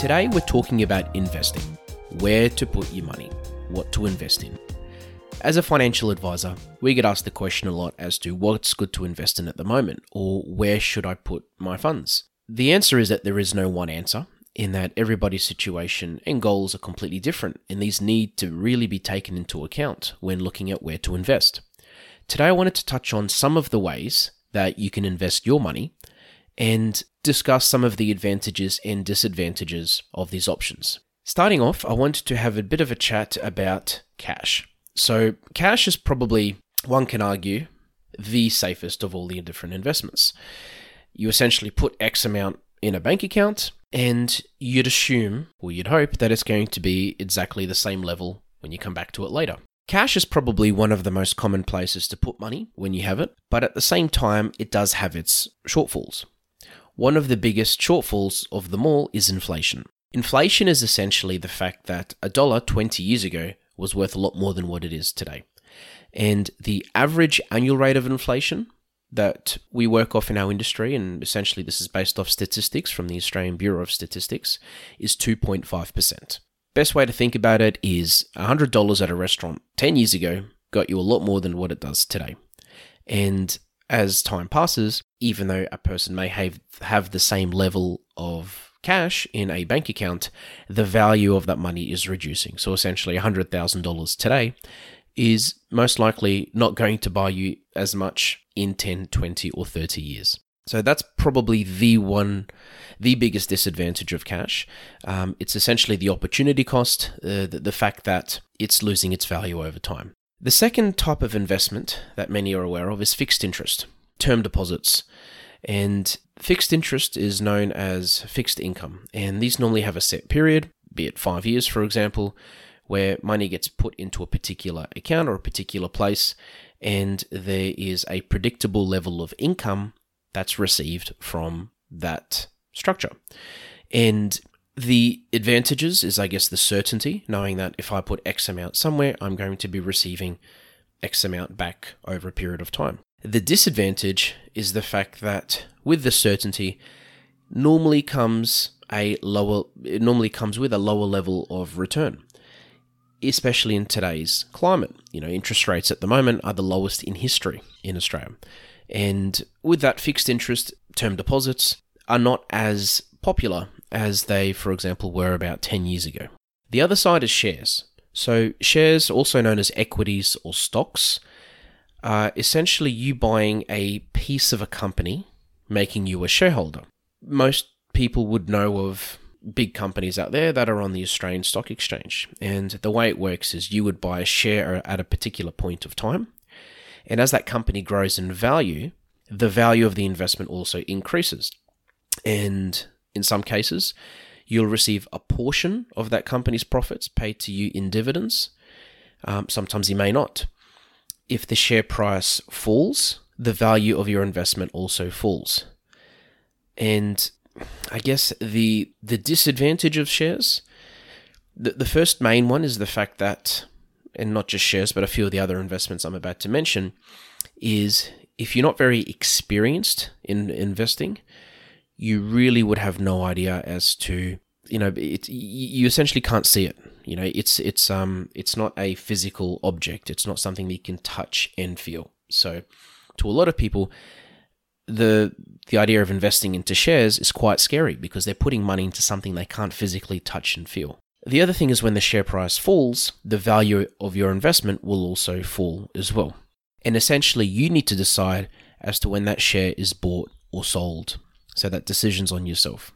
Today, we're talking about investing where to put your money, what to invest in. As a financial advisor, we get asked the question a lot as to what's good to invest in at the moment or where should I put my funds. The answer is that there is no one answer, in that everybody's situation and goals are completely different, and these need to really be taken into account when looking at where to invest. Today, I wanted to touch on some of the ways that you can invest your money and discuss some of the advantages and disadvantages of these options. Starting off, I wanted to have a bit of a chat about cash. So, cash is probably, one can argue, the safest of all the different investments. You essentially put X amount in a bank account, and you'd assume, or you'd hope, that it's going to be exactly the same level when you come back to it later. Cash is probably one of the most common places to put money when you have it, but at the same time, it does have its shortfalls. One of the biggest shortfalls of them all is inflation. Inflation is essentially the fact that a dollar 20 years ago was worth a lot more than what it is today. And the average annual rate of inflation that we work off in our industry, and essentially this is based off statistics from the Australian Bureau of Statistics, is 2.5%. Best way to think about it is $100 at a restaurant 10 years ago got you a lot more than what it does today. And as time passes, even though a person may have, have the same level of cash in a bank account, the value of that money is reducing. So essentially, $100,000 today is most likely not going to buy you as much in 10, 20, or 30 years. So that's probably the one, the biggest disadvantage of cash. Um, it's essentially the opportunity cost, uh, the, the fact that it's losing its value over time. The second type of investment that many are aware of is fixed interest, term deposits. And fixed interest is known as fixed income. And these normally have a set period, be it five years, for example, where money gets put into a particular account or a particular place, and there is a predictable level of income that's received from that structure. And the advantages is, I guess, the certainty, knowing that if I put X amount somewhere, I'm going to be receiving X amount back over a period of time. The disadvantage is the fact that with the certainty, normally comes a lower, it normally comes with a lower level of return, especially in today's climate. You know, interest rates at the moment are the lowest in history in Australia. And with that fixed interest, term deposits are not as popular as they, for example, were about 10 years ago. The other side is shares. So, shares, also known as equities or stocks, are essentially you buying a piece of a company, making you a shareholder. Most people would know of big companies out there that are on the Australian Stock Exchange. And the way it works is you would buy a share at a particular point of time. And as that company grows in value, the value of the investment also increases. And in some cases, you'll receive a portion of that company's profits paid to you in dividends. Um, sometimes you may not. If the share price falls, the value of your investment also falls. And I guess the the disadvantage of shares, the, the first main one is the fact that, and not just shares, but a few of the other investments I'm about to mention, is if you're not very experienced in investing, you really would have no idea as to you know it, you essentially can't see it you know it's it's um it's not a physical object. It's not something that you can touch and feel. So to a lot of people the the idea of investing into shares is quite scary because they're putting money into something they can't physically touch and feel. The other thing is when the share price falls the value of your investment will also fall as well. And essentially you need to decide as to when that share is bought or sold. So that decision's on yourself.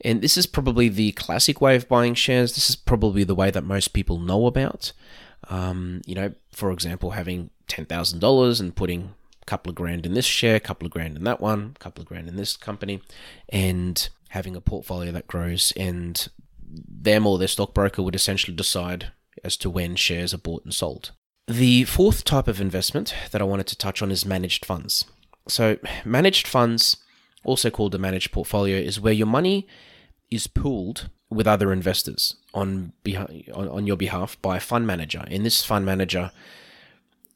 And this is probably the classic way of buying shares. This is probably the way that most people know about. Um, you know, for example, having $10,000 and putting a couple of grand in this share, a couple of grand in that one, a couple of grand in this company, and having a portfolio that grows. And them or their stockbroker would essentially decide as to when shares are bought and sold. The fourth type of investment that I wanted to touch on is managed funds. So, managed funds, also called a managed portfolio, is where your money is pooled with other investors on, on, on your behalf by a fund manager. And this fund manager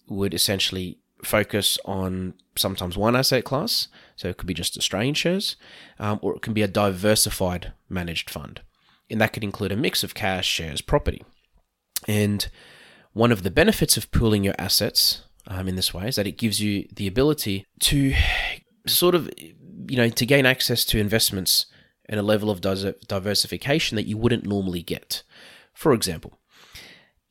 would essentially focus on sometimes one asset class, so it could be just Australian shares, um, or it can be a diversified managed fund. And that could include a mix of cash, shares, property. And one of the benefits of pooling your assets um, in this way is that it gives you the ability to sort of, you know, to gain access to investments and a level of diversification that you wouldn't normally get. For example,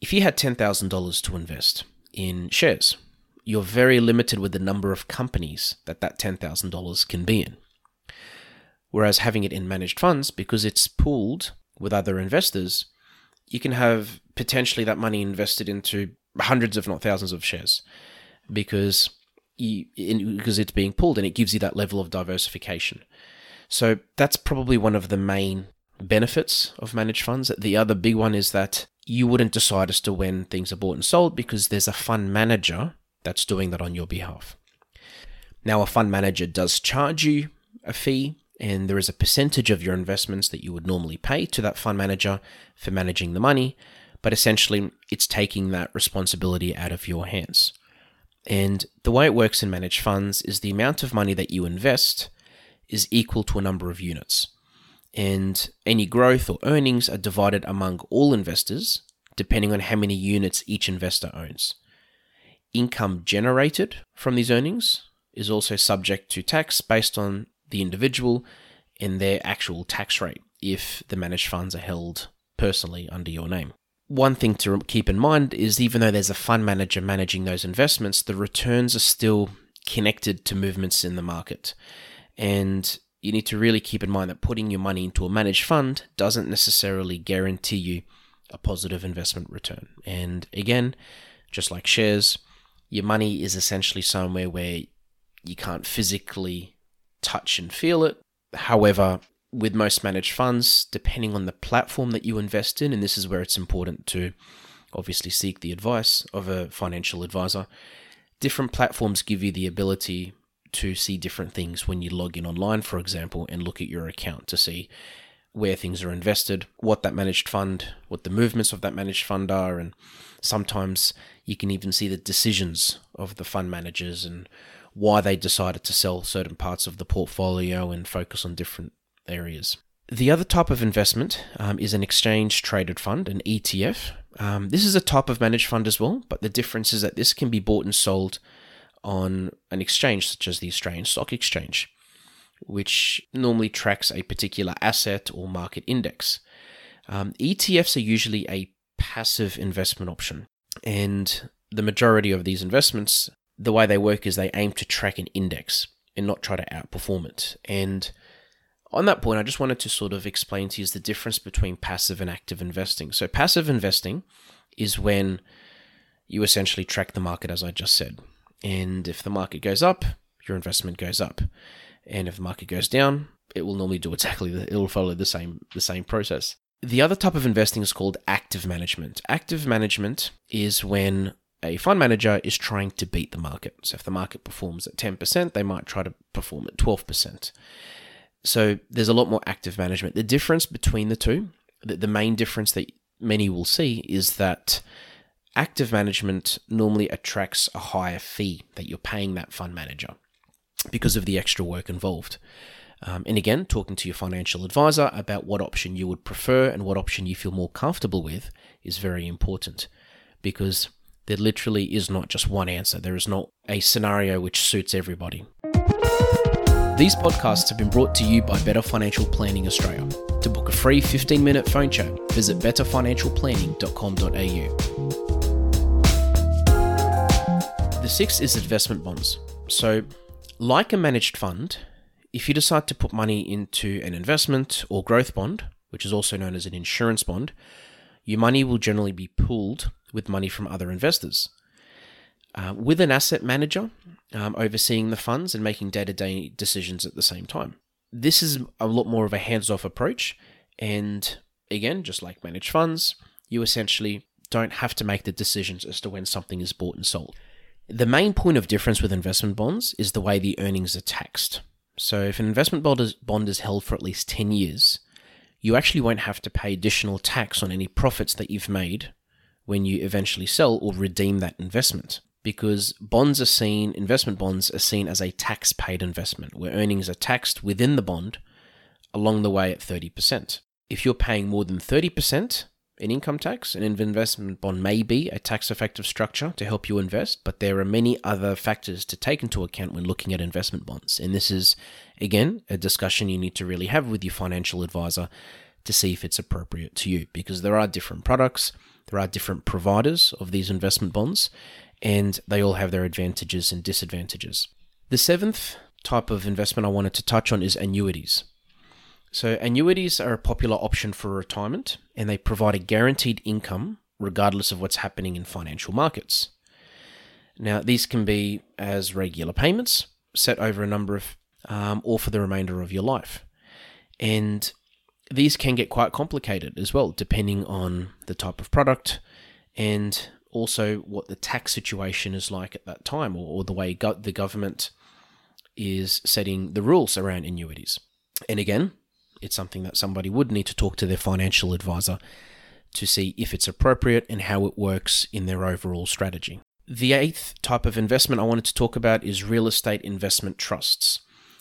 if you had $10,000 to invest in shares, you're very limited with the number of companies that that $10,000 can be in. Whereas having it in managed funds, because it's pooled with other investors, you can have potentially that money invested into hundreds, if not thousands, of shares because you, because it's being pulled and it gives you that level of diversification. So that's probably one of the main benefits of managed funds. The other big one is that you wouldn't decide as to when things are bought and sold because there's a fund manager that's doing that on your behalf. Now, a fund manager does charge you a fee, and there is a percentage of your investments that you would normally pay to that fund manager for managing the money, but essentially it's taking that responsibility out of your hands. And the way it works in managed funds is the amount of money that you invest is equal to a number of units. And any growth or earnings are divided among all investors depending on how many units each investor owns. Income generated from these earnings is also subject to tax based on the individual and their actual tax rate if the managed funds are held personally under your name. One thing to keep in mind is even though there's a fund manager managing those investments, the returns are still connected to movements in the market. And you need to really keep in mind that putting your money into a managed fund doesn't necessarily guarantee you a positive investment return. And again, just like shares, your money is essentially somewhere where you can't physically touch and feel it. However, with most managed funds, depending on the platform that you invest in, and this is where it's important to obviously seek the advice of a financial advisor, different platforms give you the ability to see different things when you log in online, for example, and look at your account to see where things are invested, what that managed fund, what the movements of that managed fund are, and sometimes you can even see the decisions of the fund managers and why they decided to sell certain parts of the portfolio and focus on different areas. The other type of investment um, is an exchange traded fund, an ETF. Um, this is a type of managed fund as well, but the difference is that this can be bought and sold on an exchange such as the Australian Stock Exchange, which normally tracks a particular asset or market index. Um, ETFs are usually a passive investment option, and the majority of these investments, the way they work is they aim to track an index and not try to outperform it. And on that point, I just wanted to sort of explain to you the difference between passive and active investing. So, passive investing is when you essentially track the market, as I just said. And if the market goes up, your investment goes up. And if the market goes down, it will normally do exactly the, it will follow the same the same process. The other type of investing is called active management. Active management is when a fund manager is trying to beat the market. So if the market performs at 10%, they might try to perform at 12%. So there's a lot more active management. The difference between the two, the, the main difference that many will see is that active management normally attracts a higher fee that you're paying that fund manager because of the extra work involved. Um, and again, talking to your financial advisor about what option you would prefer and what option you feel more comfortable with is very important because there literally is not just one answer. There is not a scenario which suits everybody. These podcasts have been brought to you by Better Financial Planning Australia. To book a free 15 minute phone chat, visit betterfinancialplanning.com.au. The sixth is investment bonds. So, like a managed fund, if you decide to put money into an investment or growth bond, which is also known as an insurance bond, your money will generally be pooled with money from other investors. uh, with an asset manager um, overseeing the funds and making day to day decisions at the same time. This is a lot more of a hands off approach. And again, just like managed funds, you essentially don't have to make the decisions as to when something is bought and sold. The main point of difference with investment bonds is the way the earnings are taxed. So, if an investment bond is, bond is held for at least 10 years, you actually won't have to pay additional tax on any profits that you've made when you eventually sell or redeem that investment. Because bonds are seen, investment bonds are seen as a tax paid investment where earnings are taxed within the bond along the way at 30%. If you're paying more than 30%, in income tax. An investment bond may be a tax effective structure to help you invest, but there are many other factors to take into account when looking at investment bonds. And this is, again, a discussion you need to really have with your financial advisor to see if it's appropriate to you because there are different products, there are different providers of these investment bonds, and they all have their advantages and disadvantages. The seventh type of investment I wanted to touch on is annuities. So, annuities are a popular option for retirement and they provide a guaranteed income regardless of what's happening in financial markets. Now, these can be as regular payments set over a number of, um, or for the remainder of your life. And these can get quite complicated as well, depending on the type of product and also what the tax situation is like at that time or, or the way go- the government is setting the rules around annuities. And again, it's something that somebody would need to talk to their financial advisor to see if it's appropriate and how it works in their overall strategy. The eighth type of investment I wanted to talk about is real estate investment trusts.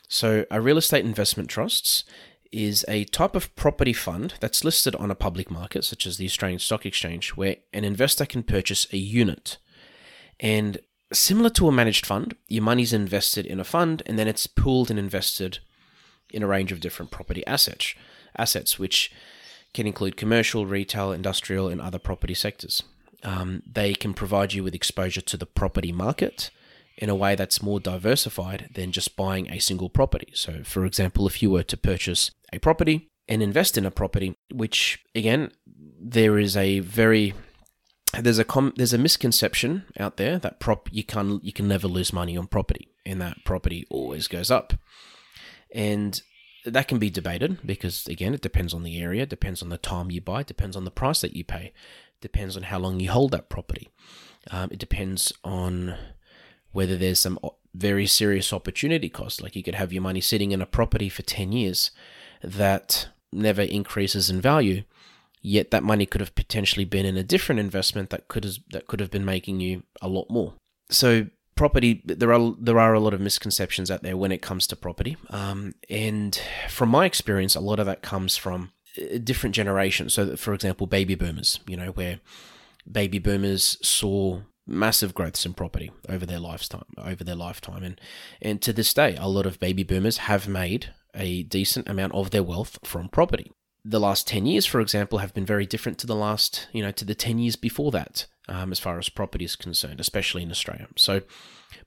So, a real estate investment trusts is a type of property fund that's listed on a public market, such as the Australian Stock Exchange, where an investor can purchase a unit. And similar to a managed fund, your money's invested in a fund and then it's pooled and invested in a range of different property assets, assets which can include commercial, retail, industrial, and other property sectors. Um, they can provide you with exposure to the property market in a way that's more diversified than just buying a single property. So, for example, if you were to purchase a property and invest in a property, which again, there is a very there's a com- there's a misconception out there that prop you can you can never lose money on property and that property always goes up. And that can be debated because, again, it depends on the area, depends on the time you buy, depends on the price that you pay, depends on how long you hold that property. Um, it depends on whether there's some very serious opportunity cost. Like you could have your money sitting in a property for 10 years that never increases in value, yet that money could have potentially been in a different investment that could that could have been making you a lot more. So property there are there are a lot of misconceptions out there when it comes to property. Um, and from my experience a lot of that comes from uh, different generations. So for example baby boomers you know where baby boomers saw massive growths in property over their lifetime over their lifetime. And and to this day a lot of baby boomers have made a decent amount of their wealth from property the last 10 years for example have been very different to the last you know to the 10 years before that um, as far as property is concerned, especially in Australia. So,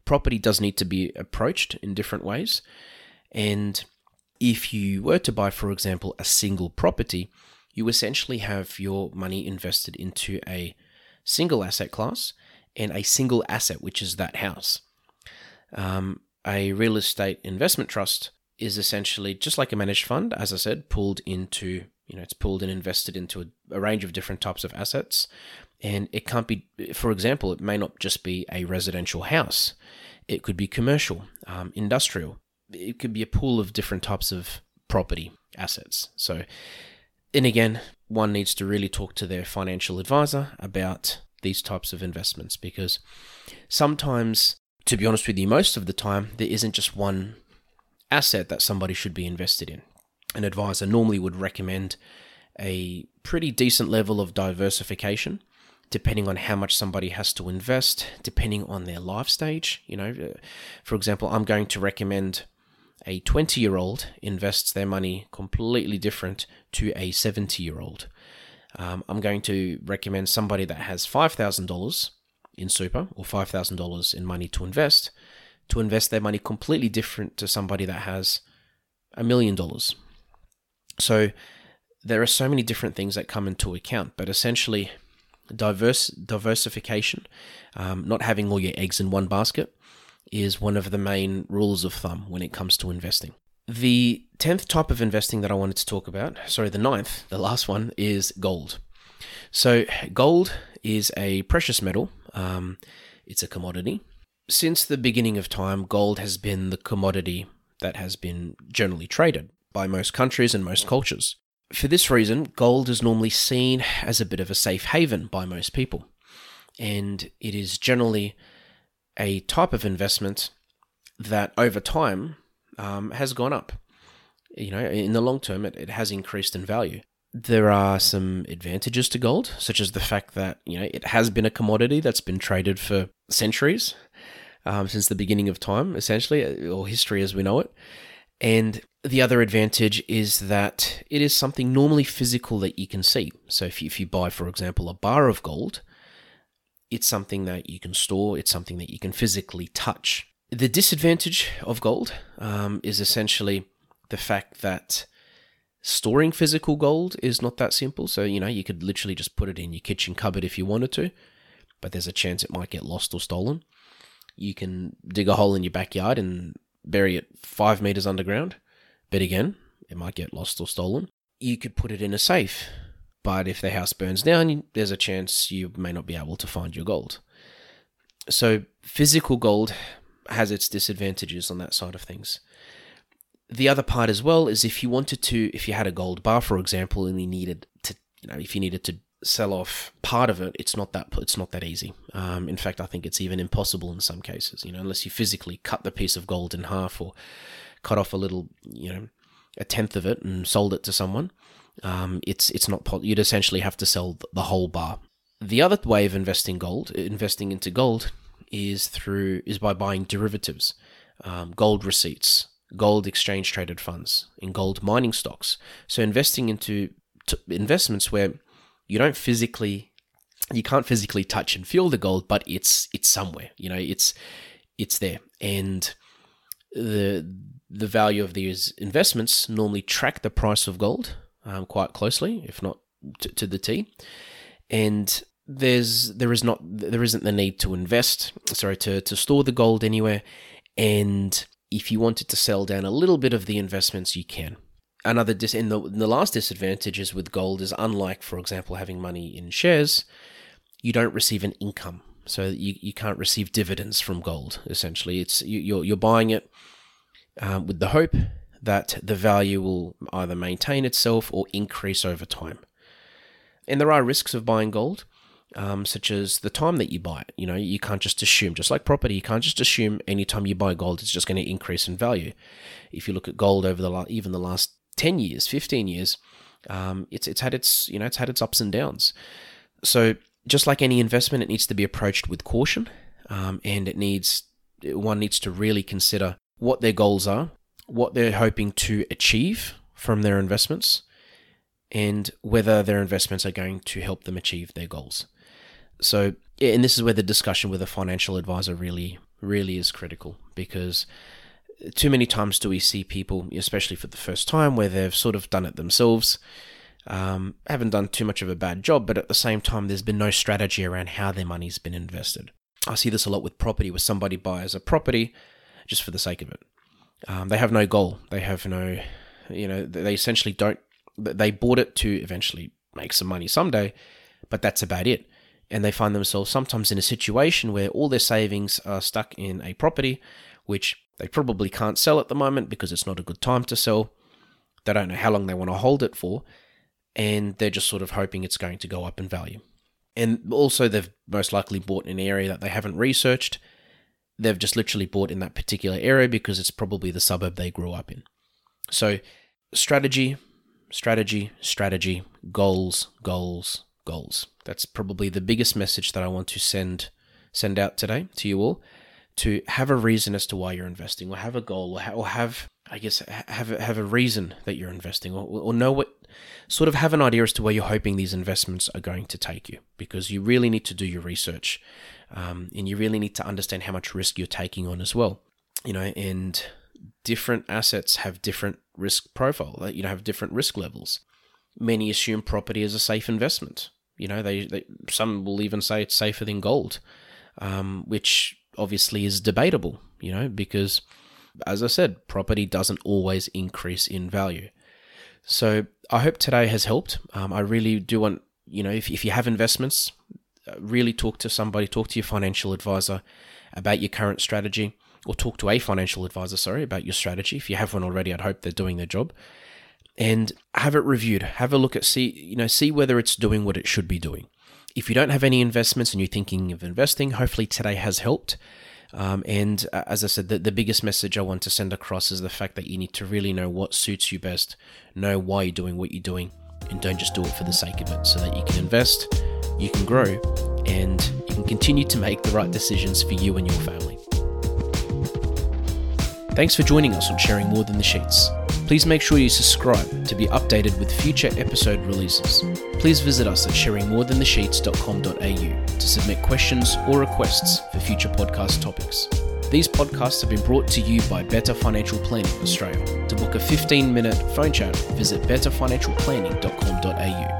property does need to be approached in different ways. And if you were to buy, for example, a single property, you essentially have your money invested into a single asset class and a single asset, which is that house. Um, a real estate investment trust is essentially just like a managed fund, as I said, pulled into you know it's pulled and invested into a, a range of different types of assets. And it can't be, for example, it may not just be a residential house, it could be commercial, um, industrial, it could be a pool of different types of property assets. So, and again, one needs to really talk to their financial advisor about these types of investments because sometimes, to be honest with you, most of the time, there isn't just one asset that somebody should be invested in. An advisor normally would recommend a pretty decent level of diversification depending on how much somebody has to invest, depending on their life stage. You know, uh, for example, I'm going to recommend a 20 year old invests their money completely different to a 70 year old. Um, I'm going to recommend somebody that has $5,000 in super or $5,000 in money to invest to invest their money completely different to somebody that has a million dollars. So there are so many different things that come into account, but essentially, diverse diversification, um, not having all your eggs in one basket, is one of the main rules of thumb when it comes to investing. The tenth type of investing that I wanted to talk about, sorry, the ninth, the last one, is gold. So, gold is a precious metal, um, it's a commodity. Since the beginning of time, gold has been the commodity that has been generally traded by most countries and most cultures. For this reason, gold is normally seen as a bit of a safe haven by most people, and it is generally a type of investment that over time um, has gone up. You know, in the long term, it, it has increased in value. There are some advantages to gold, such as the fact that you know it has been a commodity that's been traded for centuries, um, since the beginning of time, essentially, or history as we know it. And the other advantage is that it is something normally physical that you can see. So if you, if you buy, for example, a bar of gold, it's something that you can store, it's something that you can physically touch. The disadvantage of gold um, is essentially the fact that storing physical gold is not that simple. So, you know, you could literally just put it in your kitchen cupboard if you wanted to, but there's a chance it might get lost or stolen. You can dig a hole in your backyard and bury it five meters underground, but again, it might get lost or stolen. You could put it in a safe, but if the house burns down, there's a chance you may not be able to find your gold. So, physical gold has its disadvantages on that side of things. The other part as well is if you wanted to, if you had a gold bar, for example, and you needed to, you know, if you needed to sell off part of it, it's not that it's not that easy. Um, in fact, I think it's even impossible in some cases. You know, unless you physically cut the piece of gold in half or cut off a little, you know, a tenth of it and sold it to someone. Um, it's it's not you'd essentially have to sell the whole bar. The other way of investing gold, investing into gold, is through is by buying derivatives, um, gold receipts, gold exchange traded funds, and gold mining stocks. So investing into t- investments where you don't physically you can't physically touch and feel the gold, but it's it's somewhere. You know, it's it's there, and the the value of these investments normally track the price of gold um, quite closely, if not to, to the T. And there's there is not there isn't the need to invest, sorry, to to store the gold anywhere. And if you wanted to sell down a little bit of the investments, you can. Another dis in the, in the last disadvantage is with gold is unlike, for example, having money in shares, you don't receive an income. So you, you can't receive dividends from gold. Essentially, it's you, you're you're buying it um, with the hope that the value will either maintain itself or increase over time. And there are risks of buying gold, um, such as the time that you buy it. You know, you can't just assume, just like property, you can't just assume anytime you buy gold, it's just going to increase in value. If you look at gold over the even the last 10 years, 15 years, um, it's, it's had its, you know, it's had its ups and downs. So just like any investment, it needs to be approached with caution, um, and it needs, one needs to really consider what their goals are, what they're hoping to achieve from their investments and whether their investments are going to help them achieve their goals. So, and this is where the discussion with a financial advisor really, really is critical because too many times do we see people, especially for the first time, where they've sort of done it themselves, um, haven't done too much of a bad job, but at the same time, there's been no strategy around how their money's been invested. I see this a lot with property, where somebody buys a property just for the sake of it. Um, they have no goal. They have no, you know, they essentially don't. They bought it to eventually make some money someday, but that's about it. And they find themselves sometimes in a situation where all their savings are stuck in a property, which they probably can't sell at the moment because it's not a good time to sell. They don't know how long they want to hold it for, and they're just sort of hoping it's going to go up in value. And also, they've most likely bought in an area that they haven't researched they've just literally bought in that particular area because it's probably the suburb they grew up in. So, strategy, strategy, strategy, goals, goals, goals. That's probably the biggest message that I want to send send out today to you all to have a reason as to why you're investing or have a goal or, or have I guess have a, have a reason that you're investing or, or know what sort of have an idea as to where you're hoping these investments are going to take you because you really need to do your research um, and you really need to understand how much risk you're taking on as well. You know, and different assets have different risk profile. You know, have different risk levels. Many assume property is a safe investment. You know, they, they some will even say it's safer than gold, um, which obviously is debatable. You know, because as I said, property doesn't always increase in value. So I hope today has helped. Um, I really do want you know if if you have investments, uh, really talk to somebody, talk to your financial advisor about your current strategy, or talk to a financial advisor, sorry, about your strategy. If you have one already, I'd hope they're doing their job and have it reviewed. Have a look at see you know see whether it's doing what it should be doing. If you don't have any investments and you're thinking of investing, hopefully today has helped. Um, and uh, as I said, the, the biggest message I want to send across is the fact that you need to really know what suits you best, know why you're doing what you're doing, and don't just do it for the sake of it, so that you can invest, you can grow, and you can continue to make the right decisions for you and your family. Thanks for joining us on Sharing More Than the Sheets. Please make sure you subscribe to be updated with future episode releases. Please visit us at sharingmorethanthesheets.com.au to submit questions or requests for future podcast topics. These podcasts have been brought to you by Better Financial Planning Australia. To book a 15 minute phone chat, visit betterfinancialplanning.com.au.